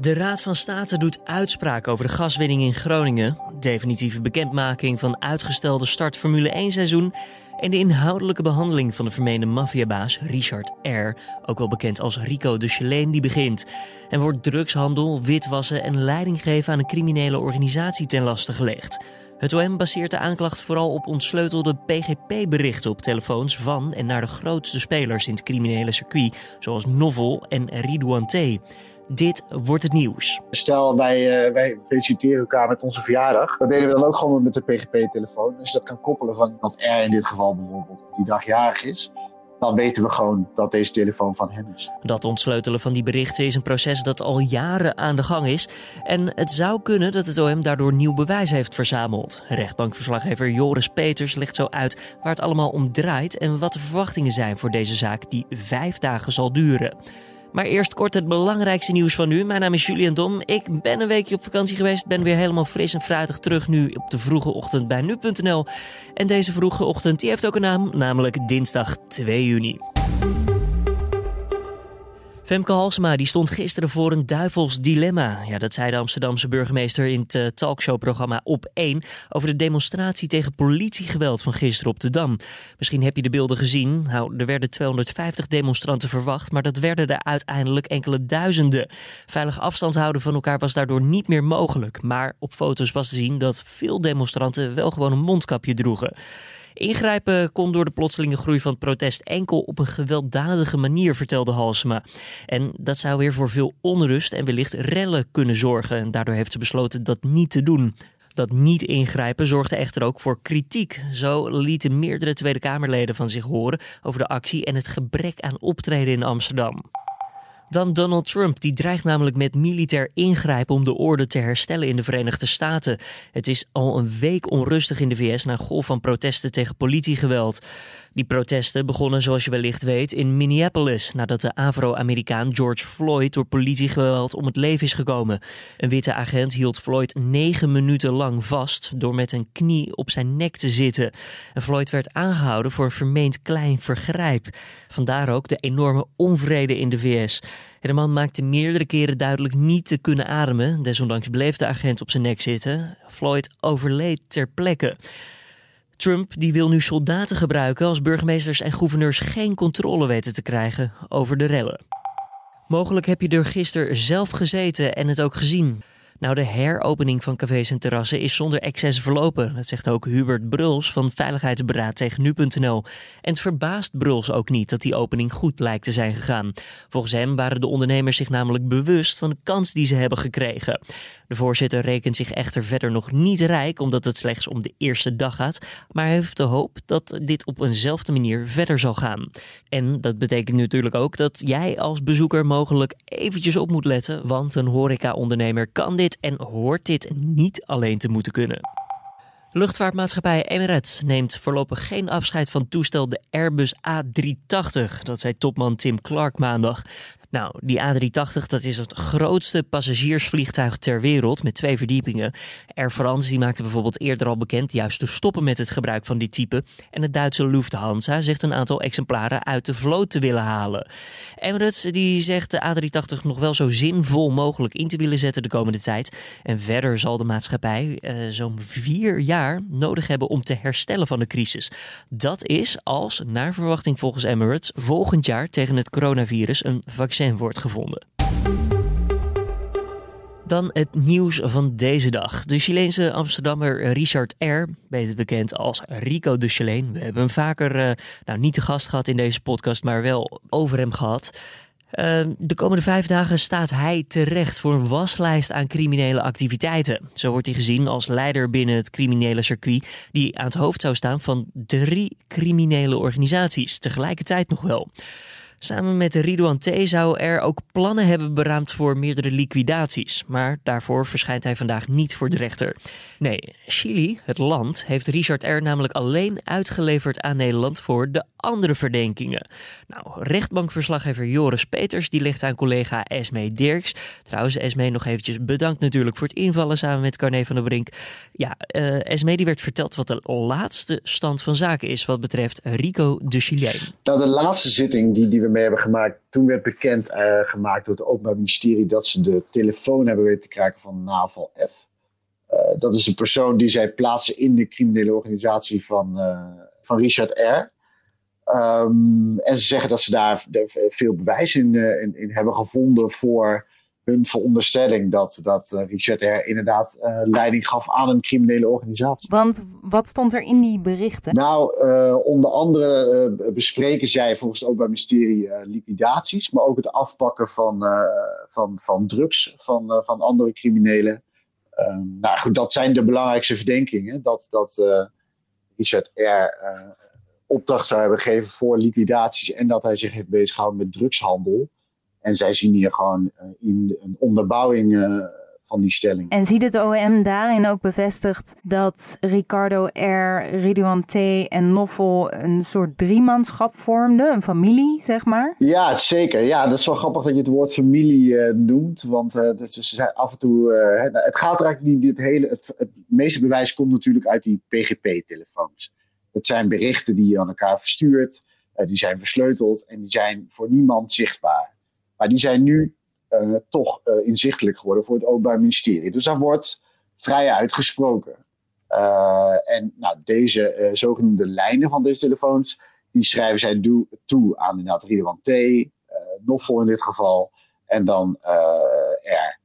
De Raad van State doet uitspraak over de gaswinning in Groningen, definitieve bekendmaking van uitgestelde start Formule 1 seizoen en de inhoudelijke behandeling van de vermeende maffiabaas Richard R., ook wel bekend als Rico de Cheleen, die begint. En wordt drugshandel, witwassen en leiding geven aan een criminele organisatie ten laste gelegd. Het OM baseert de aanklacht vooral op ontsleutelde PGP-berichten op telefoons van en naar de grootste spelers in het criminele circuit, zoals Novel en Ridouan T. Dit wordt het nieuws. Stel, wij, uh, wij feliciteren elkaar met onze verjaardag. Dat deden we dan ook gewoon met de PGP-telefoon. Dus dat kan koppelen van dat R in dit geval bijvoorbeeld die dag jarig is dan weten we gewoon dat deze telefoon van hem is. Dat ontsleutelen van die berichten is een proces dat al jaren aan de gang is. En het zou kunnen dat het OM daardoor nieuw bewijs heeft verzameld. Rechtbankverslaggever Joris Peters legt zo uit waar het allemaal om draait en wat de verwachtingen zijn voor deze zaak die vijf dagen zal duren. Maar eerst kort het belangrijkste nieuws van nu. Mijn naam is Julian Dom. Ik ben een weekje op vakantie geweest. Ben weer helemaal fris en fruitig terug nu op de vroege ochtend bij nu.nl. En deze vroege ochtend die heeft ook een naam, namelijk dinsdag 2 juni. Femke Halsema die stond gisteren voor een duivels dilemma. Ja, dat zei de Amsterdamse burgemeester in het uh, talkshowprogramma Op 1 over de demonstratie tegen politiegeweld van gisteren op de Dam. Misschien heb je de beelden gezien. Nou, er werden 250 demonstranten verwacht, maar dat werden er uiteindelijk enkele duizenden. Veilig afstand houden van elkaar was daardoor niet meer mogelijk. Maar op foto's was te zien dat veel demonstranten wel gewoon een mondkapje droegen. Ingrijpen kon door de plotselinge groei van het protest enkel op een gewelddadige manier, vertelde Halsema. En dat zou weer voor veel onrust en wellicht rellen kunnen zorgen. En daardoor heeft ze besloten dat niet te doen. Dat niet ingrijpen zorgde echter ook voor kritiek. Zo lieten meerdere Tweede Kamerleden van zich horen over de actie en het gebrek aan optreden in Amsterdam dan Donald Trump. Die dreigt namelijk met militair ingrijpen om de orde te herstellen in de Verenigde Staten. Het is al een week onrustig in de VS na golf van protesten tegen politiegeweld. Die protesten begonnen, zoals je wellicht weet, in Minneapolis nadat de Afro-Amerikaan George Floyd door politiegeweld om het leven is gekomen. Een witte agent hield Floyd negen minuten lang vast door met een knie op zijn nek te zitten. En Floyd werd aangehouden voor een vermeend klein vergrijp. Vandaar ook de enorme onvrede in de VS. De man maakte meerdere keren duidelijk niet te kunnen ademen. Desondanks bleef de agent op zijn nek zitten. Floyd overleed ter plekke. Trump die wil nu soldaten gebruiken als burgemeesters en gouverneurs geen controle weten te krijgen over de rellen. Mogelijk heb je er gisteren zelf gezeten en het ook gezien. Nou, de heropening van cafés en terrassen is zonder excess verlopen. Dat zegt ook Hubert Bruls van Veiligheidsberaad tegen nu.nl. En het verbaast Bruls ook niet dat die opening goed lijkt te zijn gegaan. Volgens hem waren de ondernemers zich namelijk bewust van de kans die ze hebben gekregen. De voorzitter rekent zich echter verder nog niet rijk, omdat het slechts om de eerste dag gaat. Maar hij heeft de hoop dat dit op eenzelfde manier verder zal gaan. En dat betekent natuurlijk ook dat jij als bezoeker mogelijk eventjes op moet letten, want een horeca-ondernemer kan dit en hoort dit niet alleen te moeten kunnen. Luchtvaartmaatschappij Emirates neemt voorlopig geen afscheid van toestel de Airbus A380. Dat zei topman Tim Clark maandag. Nou, die A380 dat is het grootste passagiersvliegtuig ter wereld met twee verdiepingen. Air France die maakte bijvoorbeeld eerder al bekend juist te stoppen met het gebruik van dit type. En het Duitse Lufthansa zegt een aantal exemplaren uit de vloot te willen halen. Emirates die zegt de A380 nog wel zo zinvol mogelijk in te willen zetten de komende tijd. En verder zal de maatschappij uh, zo'n vier jaar nodig hebben om te herstellen van de crisis. Dat is als, naar verwachting volgens Emirates, volgend jaar tegen het coronavirus een vaccin wordt gevonden. Dan het nieuws van deze dag. De Chileense Amsterdammer Richard R., beter bekend als Rico de Chileen. We hebben hem vaker, uh, nou niet te gast gehad in deze podcast, maar wel over hem gehad. Uh, de komende vijf dagen staat hij terecht voor een waslijst aan criminele activiteiten. Zo wordt hij gezien als leider binnen het criminele circuit, die aan het hoofd zou staan van drie criminele organisaties, tegelijkertijd nog wel. Samen met Ridouan T. zou er ook plannen hebben beraamd voor meerdere liquidaties. Maar daarvoor verschijnt hij vandaag niet voor de rechter. Nee, Chili, het land, heeft Richard R. namelijk alleen uitgeleverd aan Nederland voor de andere verdenkingen. Nou, rechtbankverslaggever Joris Peters die ligt aan collega Esme Dirks. Trouwens, Esme nog eventjes bedankt natuurlijk voor het invallen samen met Carne van der Brink. Ja, uh, Esme die werd verteld wat de laatste stand van zaken is wat betreft Rico de Chileen. Nou, de laatste zitting die, die mee hebben gemaakt. Toen werd bekend uh, gemaakt door het Openbaar Ministerie dat ze de telefoon hebben weten te krijgen van Naval F. Uh, dat is een persoon die zij plaatsen in de criminele organisatie van, uh, van Richard R. Um, en ze zeggen dat ze daar veel bewijs in, in hebben gevonden voor hun veronderstelling dat, dat uh, Richard R. inderdaad uh, leiding gaf aan een criminele organisatie. Want wat stond er in die berichten? Nou, uh, onder andere bespreken zij volgens het Openbaar Ministerie liquidaties, maar ook het afpakken van, van, van drugs van, van andere criminelen. Ehm, nou goed, dat zijn de belangrijkste verdenkingen. Dat, dat Richard R. opdracht zou hebben gegeven voor liquidaties en dat hij zich heeft bezighouden met drugshandel. En zij zien hier gewoon uh, in een onderbouwing uh, van die stelling. En ziet het OM daarin ook bevestigd dat Ricardo R., Ridouan T. en Noffel een soort driemanschap vormden? Een familie, zeg maar? Ja, zeker. Ja, dat is wel grappig dat je het woord familie uh, noemt. Want dus, ze zijn af en toe... Nou, het gaat er eigenlijk niet... Het, hele, het, het meeste bewijs komt natuurlijk uit die PGP-telefoons. Het zijn berichten die je aan elkaar verstuurt. die zijn versleuteld en die zijn voor niemand zichtbaar. Maar die zijn nu uh, toch uh, inzichtelijk geworden voor het Openbaar Ministerie. Dus daar wordt vrij uitgesproken. Uh, en nou, deze zogenoemde lijnen van deze telefoons, die schrijven zij toe aan inderdaad Ridwan T, Noffel in dit geval, en dan R.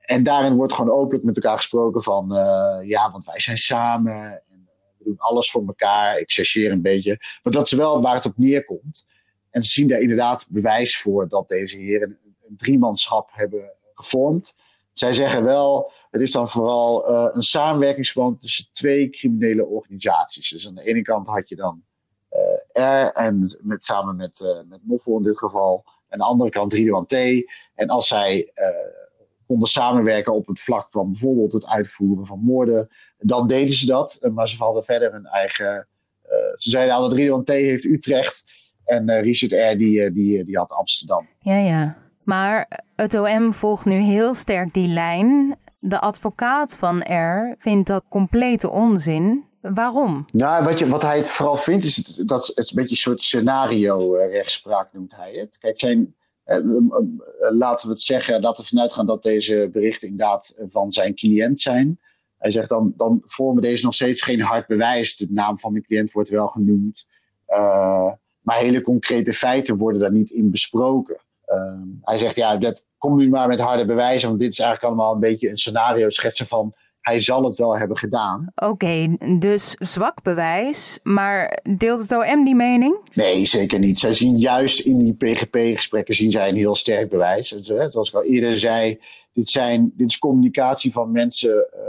en daarin wordt gewoon openlijk met elkaar gesproken van, ja, want wij zijn samen en we doen alles voor elkaar. Ik chargeer een beetje. Maar dat is wel waar het op neerkomt. En ze zien daar inderdaad bewijs voor dat deze heren een driemanschap hebben gevormd. Zij zeggen wel, het is dan vooral uh, een samenwerkingsverband tussen twee criminele organisaties. Dus aan de ene kant had je dan uh, R en met, samen met, uh, met Moffel in dit geval. En aan de andere kant Ridwan T. En als zij konden samenwerken op het vlak van bijvoorbeeld het uitvoeren van moorden, dan deden ze dat. maar ze hadden verder hun eigen. ze zeiden al dat Ridwan T. heeft Utrecht en uh, Richard R. Die, uh, die, die had Amsterdam. Ja, ja. Maar het OM volgt nu heel sterk die lijn. De advocaat van R. vindt dat complete onzin. Waarom? Nou, wat, je, wat hij het vooral vindt, is het, dat het een beetje een soort scenario-rechtspraak noemt hij het. Kijk, zijn, eh, laten we het zeggen, dat we vanuit gaan dat deze berichten inderdaad van zijn cliënt zijn. Hij zegt dan, dan vormen deze nog steeds geen hard bewijs. De naam van mijn cliënt wordt wel genoemd. Uh, maar hele concrete feiten worden daar niet in besproken. Uh, hij zegt, ja, dat kom nu maar met harde bewijzen, want dit is eigenlijk allemaal een beetje een scenario schetsen van hij zal het wel hebben gedaan. Oké, okay, dus zwak bewijs, maar deelt het OM die mening? Nee, zeker niet. Zij zien juist in die PGP-gesprekken zien zij een heel sterk bewijs. Zoals ik al eerder zei, dit, zijn, dit is communicatie van mensen uh,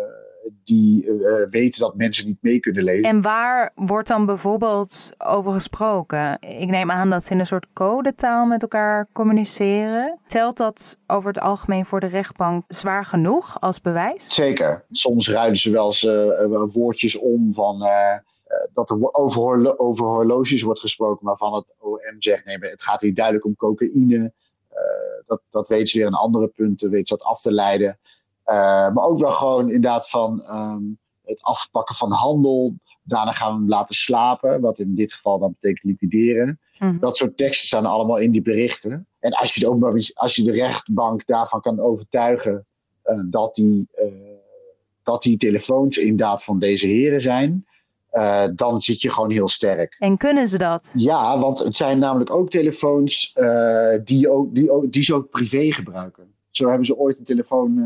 die uh, weten dat mensen niet mee kunnen lezen. En waar wordt dan bijvoorbeeld over gesproken? Ik neem aan dat ze in een soort codetaal met elkaar communiceren. Telt dat over het algemeen voor de rechtbank zwaar genoeg als bewijs? Zeker. Soms ruilen ze wel eens uh, woordjes om van. Dat er over, horlo over, horloges wordt gesproken, waarvan het OM zegt: nee, het gaat hier duidelijk om cocaïne. dat, dat weten ze weer aan andere punten, weten ze dat af te leiden. Uh, maar ook wel gewoon inderdaad van um, het afpakken van handel. Daarna gaan we hem laten slapen, wat in dit geval dan betekent liquideren. Mm. Dat soort teksten staan allemaal in die berichten. En als je de, als je de rechtbank daarvan kan overtuigen uh, dat, die, uh, dat die telefoons inderdaad van deze heren zijn, uh, dan zit je gewoon heel sterk. En kunnen ze dat? Ja, want het zijn namelijk ook telefoons die, ook, die, die ze ook privé gebruiken. Zo hebben ze ooit een telefoon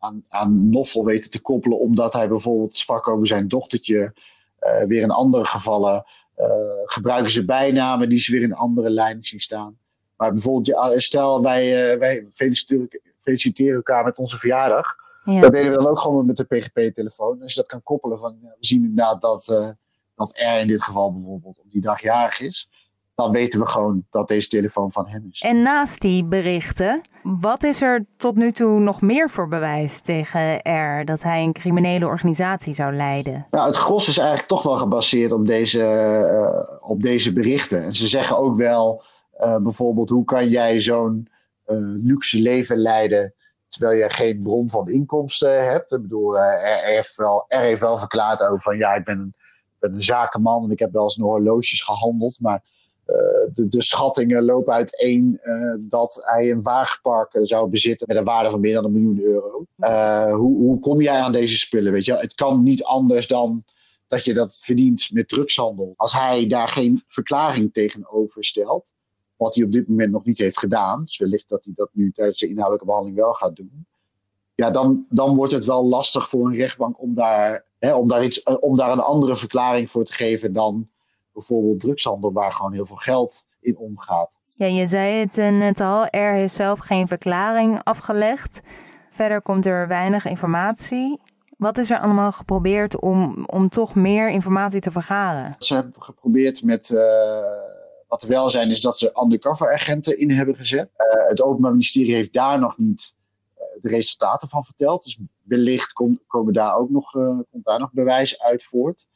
aan, aan Noffel weten te koppelen, omdat hij bijvoorbeeld sprak over zijn dochtertje. Uh, weer in andere gevallen uh, gebruiken ze bijnamen die ze weer in andere lijnen zien staan. Maar bijvoorbeeld, stel wij, uh, wij feliciteren, feliciteren, elkaar met onze verjaardag. Ja. Dat deden we dan ook gewoon met de PGP-telefoon. Dus je dat kan koppelen van, we zien inderdaad dat, dat R in dit geval bijvoorbeeld op die dag jarig is dan weten we gewoon dat deze telefoon van hem is. En naast die berichten, wat is er tot nu toe nog meer voor bewijs tegen R dat hij een criminele organisatie zou leiden? Nou, het gros is eigenlijk toch wel gebaseerd op deze, uh, op deze berichten. En ze zeggen ook wel, uh, bijvoorbeeld, hoe kan jij zo'n uh, luxe leven leiden terwijl je geen bron van inkomsten hebt? Ik bedoel, R, heeft wel, R heeft wel verklaard over van ja, ik ben een, een zakenman en ik heb wel eens een horloges gehandeld, maar de, de, schattingen lopen uiteen uh, dat hij een wagenpark zou bezitten met een waarde van meer dan een miljoen euro. hoe, hoe kom jij aan deze spullen? Weet je? Het kan niet anders dan dat je dat verdient met drugshandel. Als hij daar geen verklaring tegenover stelt, wat hij op dit moment nog niet heeft gedaan, dus wellicht dat hij dat nu tijdens de inhoudelijke behandeling wel gaat doen, ja, dan, dan wordt het wel lastig voor een rechtbank om daar, hè, om, daar iets, om daar een andere verklaring voor te geven dan bijvoorbeeld drugshandel, waar gewoon heel veel geld in omgaat. Ja, je zei het net al, er heeft zelf geen verklaring afgelegd. Verder komt er weinig informatie. Wat is er allemaal geprobeerd om, om toch meer informatie te vergaren? Ze hebben geprobeerd met. Uh, wat wel zijn, is dat ze undercover agenten in hebben gezet. Uh, het Openbaar Ministerie heeft daar nog niet uh, de resultaten van verteld. Dus wellicht kom, komen daar ook nog, komt daar nog bewijs uit voort.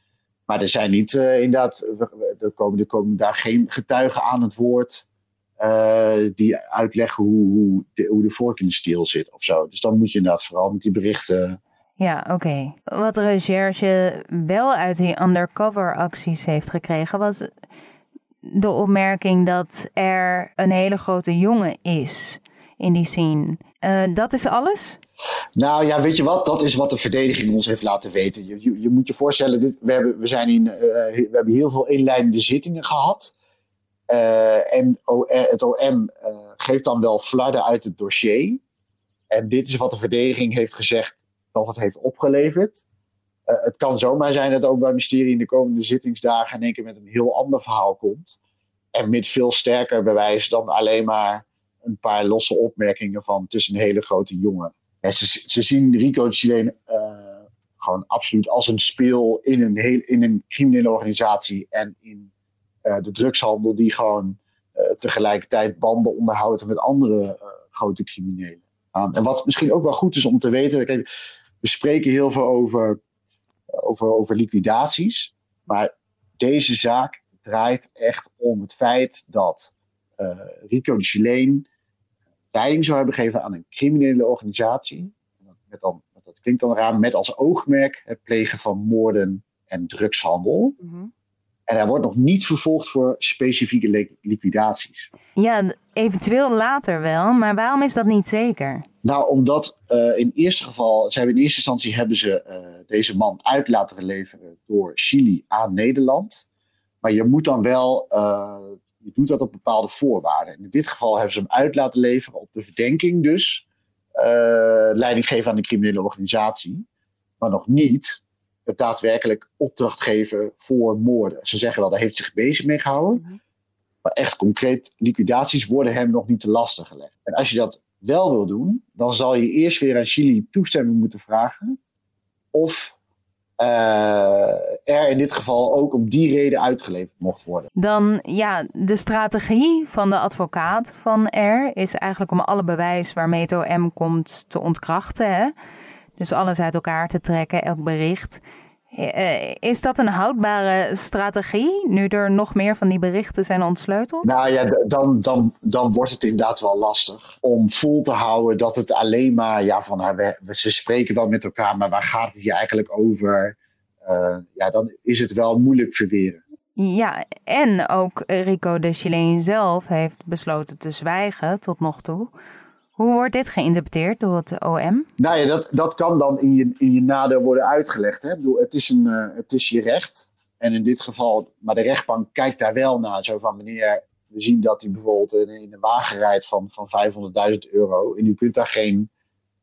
Maar er zijn niet inderdaad. Er komen, er komen daar geen getuigen aan het woord. die uitleggen hoe, hoe, de, hoe de vork in de zit of zo. Dus dan moet je inderdaad vooral met die berichten ja, oké. Wat de recherche wel uit die undercover acties heeft gekregen, was de opmerking dat er een hele grote jongen is in die scene. Dat is alles? Nou ja, weet je wat? Dat is wat de verdediging ons heeft laten weten. Je, je, moet je voorstellen, dit, we, hebben, we, zijn in, uh, we hebben heel veel inleidende zittingen gehad. Uh, en het OM geeft dan wel flarden uit het dossier. En dit is wat de verdediging heeft gezegd dat het heeft opgeleverd. Het kan zomaar zijn dat ook bij Mysterie in de komende zittingsdagen in één keer met een heel ander verhaal komt. En met veel sterker bewijs dan alleen maar een paar losse opmerkingen van het is een hele grote jongen. Ze, zien Rico Chileen uh, gewoon absoluut als een speel in een, heel, in een criminele organisatie en in uh, de drugshandel die gewoon tegelijkertijd banden onderhoudt met andere grote criminelen. en wat misschien ook wel goed is om te weten, we spreken heel veel over, over, over liquidaties. Maar deze zaak draait echt om het feit dat Rico de Chileen leiding zou hebben gegeven aan een criminele organisatie. Met dan, dat klinkt dan raar, met als oogmerk het plegen van moorden en drugshandel. Mm en hij wordt nog niet vervolgd voor specifieke liquidaties. Ja, eventueel later wel, maar waarom is dat niet zeker? Nou, omdat uh, in eerste geval, ze hebben in eerste instantie hebben ze uh, deze man uit laten leveren door Chili aan Nederland. Maar je moet dan wel, uh, je doet dat op bepaalde voorwaarden. In dit geval hebben ze hem uit laten leveren op de verdenking dus, leiding geven aan de criminele organisatie. Maar nog niet het daadwerkelijk opdracht geven voor moorden. Ze zeggen wel, daar heeft zich bezig mee gehouden. Mhm. Maar echt concreet, liquidaties worden hem nog niet te lastig gelegd. En als je dat wel wil doen, dan zal je eerst weer aan Chili toestemming moeten vragen. Of uh, er in dit geval ook om die reden uitgeleverd mocht worden. Dan ja, de strategie van de advocaat van R is eigenlijk om alle bewijs waarmee het OM komt te ontkrachten. Hè? Dus alles uit elkaar te trekken, elk bericht. Eh, is dat een houdbare strategie, nu er nog meer van die berichten zijn ontsleuteld? Nou ja, dan, dan, dan wordt het inderdaad wel lastig om vol te houden dat het alleen maar, ja, van nou, we, ze spreken wel met elkaar, maar waar gaat het hier eigenlijk over? Uh, ja, dan is het wel moeilijk verweren. Ja, en ook Rico de Chileen zelf heeft besloten te zwijgen tot nog toe. Hoe wordt dit geïnterpreteerd door het OM? Nou ja, dat, dat kan dan in je, in je nadeel worden uitgelegd. Hè? Ik bedoel, het, is een, uh, het is je recht. En in dit geval, maar de rechtbank kijkt daar wel naar. Zo van meneer, we zien dat hij bijvoorbeeld in, een wagen rijdt van, van 500.000 euro. En u kunt daar geen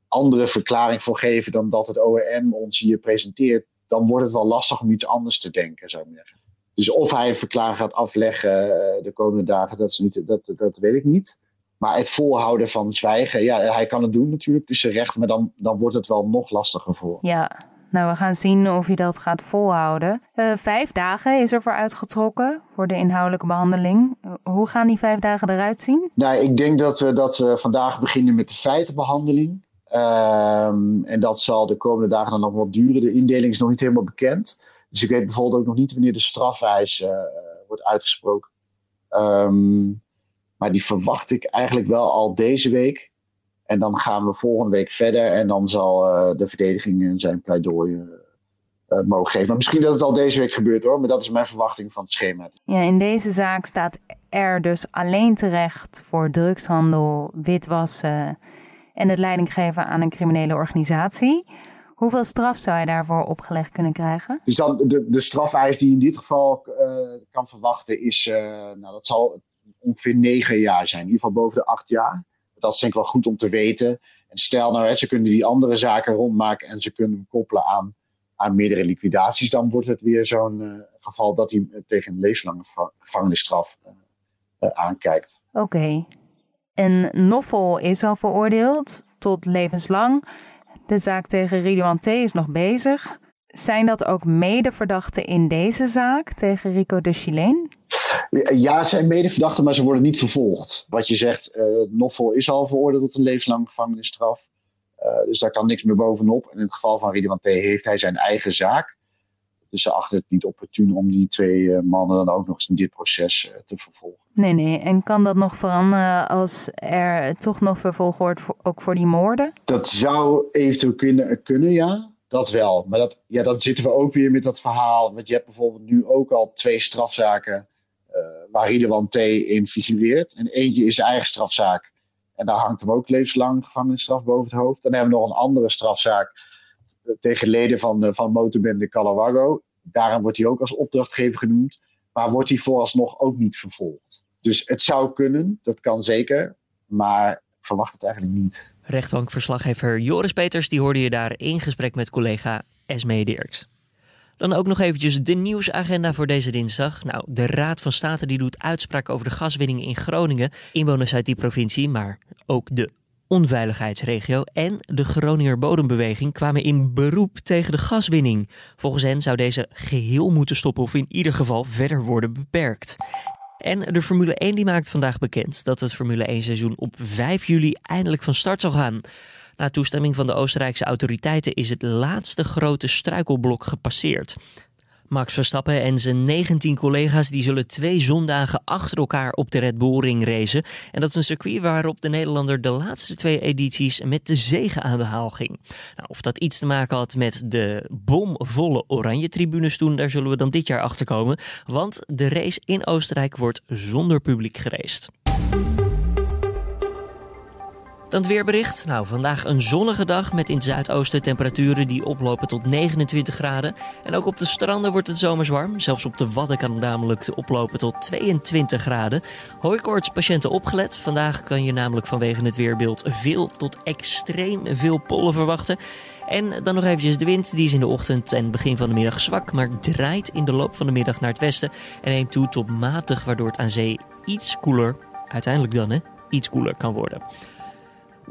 andere verklaring voor geven dan dat het OM ons hier presenteert. Dan wordt het wel lastig om iets anders te denken, zou ik zeggen. Dus of hij een verklaring gaat afleggen uh, de komende dagen, dat, is niet, dat, dat weet ik niet. Maar het volhouden van zwijgen, ja, hij kan het doen natuurlijk, zijn recht, maar dan, dan wordt het wel nog lastiger voor. Ja, nou we gaan zien of hij dat gaat volhouden. Uh, vijf dagen is er voor uitgetrokken voor de inhoudelijke behandeling. Uh, hoe gaan die vijf dagen eruit zien? Nou, ik denk dat we, dat we vandaag beginnen met de feitenbehandeling. Um, en dat zal de komende dagen dan nog wat duren. De indeling is nog niet helemaal bekend. Dus ik weet bijvoorbeeld ook nog niet wanneer de strafwijs uh, wordt uitgesproken. Um, maar die verwacht ik eigenlijk wel al deze week. En dan gaan we volgende week verder. En dan zal uh, de verdediging zijn pleidooi uh, mogen geven. Maar misschien dat het al deze week gebeurt hoor. Maar dat is mijn verwachting van het schema. Ja, in deze zaak staat er dus alleen terecht voor drugshandel, witwassen en het leiding geven aan een criminele organisatie. Hoeveel straf zou hij daarvoor opgelegd kunnen krijgen? Dus dan de, de strafeis die je in dit geval uh, kan verwachten is, nou dat zal ongeveer negen jaar zijn. In ieder geval boven de acht jaar. Dat is denk ik wel goed om te weten. En stel nou, hè, ze kunnen die andere zaken rondmaken en ze kunnen hem koppelen aan, aan meerdere liquidaties. Dan wordt het weer zo'n uh, geval dat hij tegen een levenslange gevangenisstraf aankijkt. Oké. En Noffel is al veroordeeld tot levenslang. De zaak tegen Ridwan T. is nog bezig. Zijn dat ook medeverdachten in deze zaak tegen Rico de Chileen? Ja, zijn medeverdachten, maar ze worden niet vervolgd. Wat je zegt, uh, Noffel is al veroordeeld tot een levenslange gevangenisstraf. Uh, dus daar kan niks meer bovenop. En in het geval van Ridwan heeft hij zijn eigen zaak. Dus ze achten het niet opportun om die twee eh, mannen dan ook nog eens in dit proces te vervolgen. Nee, nee. En kan dat nog veranderen als er toch nog vervolg wordt, voor, ook voor die moorden? Dat zou eventueel kunnen, kunnen ja. Dat wel. Maar dat, ja, dan zitten we ook weer met dat verhaal. Want je hebt bijvoorbeeld nu ook al twee strafzaken waar Ridwan T. in figureert. En eentje is zijn eigen strafzaak. En daar hangt hem ook levenslang gevangenisstraf boven het hoofd. Dan hebben we nog een andere strafzaak tegen leden van, de, van motorbende Calawago. Daarom wordt hij ook als opdrachtgever genoemd. Maar wordt hij vooralsnog ook niet vervolgd. Dus het zou kunnen, dat kan zeker. Maar verwacht het eigenlijk niet. Rechtbankverslaggever Joris Peters, die hoorde je daar in gesprek met collega Esme Dirks. Dan ook nog eventjes de nieuwsagenda voor deze dinsdag. Nou, de Raad van State die doet uitspraak over de gaswinning in Groningen. Inwoners uit die provincie, maar ook de onveiligheidsregio en de Groninger Bodembeweging kwamen in beroep tegen de gaswinning. Volgens hen zou deze geheel moeten stoppen of in ieder geval verder worden beperkt. En de Formule 1 die maakt vandaag bekend dat het Formule 1 seizoen op 5 juli eindelijk van start zal gaan. Na toestemming van de Oostenrijkse autoriteiten is het laatste grote struikelblok gepasseerd. Max Verstappen en zijn 19 collega's die zullen twee zondagen achter elkaar op de Red Bull Ring racen. En dat is een circuit waarop de Nederlander de laatste twee edities met de zegen aan de haal ging. Nou, of dat iets te maken had met de bomvolle oranje tribunes toen, daar zullen we dan dit jaar achter komen. Want de race in Oostenrijk wordt zonder publiek geraced. Dan het weerbericht. Nou, vandaag een zonnige dag met in het zuidoosten temperaturen die oplopen tot 29 graden. En ook op de stranden wordt het zomers warm. Zelfs op de Wadden kan het namelijk oplopen tot 22 graden. Hooikoortspatiënten opgelet. Vandaag kan je namelijk vanwege het weerbeeld veel tot extreem veel pollen verwachten. En dan nog eventjes de wind. Die is in de ochtend en begin van de middag zwak, maar draait in de loop van de middag naar het westen. En neemt toe tot matig, waardoor het aan zee iets koeler, uiteindelijk dan hè, iets koeler kan worden.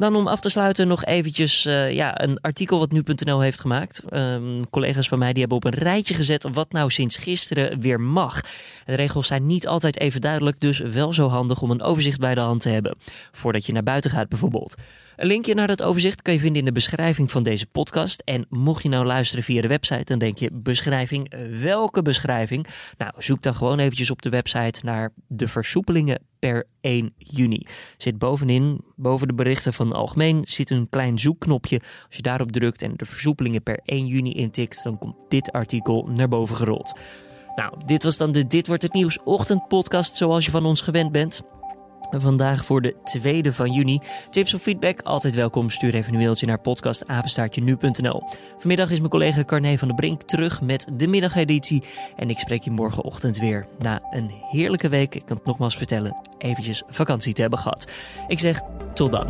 Dan om af te sluiten nog eventjes uh, ja, een artikel wat nu.nl heeft gemaakt. Um, collega's van mij die hebben op een rijtje gezet wat nou sinds gisteren weer mag. De regels zijn niet altijd even duidelijk, dus wel zo handig om een overzicht bij de hand te hebben. Voordat je naar buiten gaat bijvoorbeeld. Een linkje naar dat overzicht kan je vinden in de beschrijving van deze podcast. En mocht je nou luisteren via de website, dan denk je beschrijving. Welke beschrijving? Nou, zoek dan gewoon eventjes op de website naar de versoepelingen per 1 juni. Zit bovenin, boven de berichten van algemeen, zit een klein zoekknopje. Als je daarop drukt en de versoepelingen per 1 juni intikt, dan komt dit artikel naar boven gerold. Nou, dit was dan de Dit wordt het nieuws ochtendpodcast zoals je van ons gewend bent. Vandaag voor de 2e van juni. Tips of feedback, altijd welkom. Stuur even een mailtje naar podcastapenstaartje.nu.nl. Vanmiddag is mijn collega Carne van der Brink terug met de middageditie. En ik spreek je morgenochtend weer. Na een heerlijke week, ik kan het nogmaals vertellen, eventjes vakantie te hebben gehad. Ik zeg tot dan.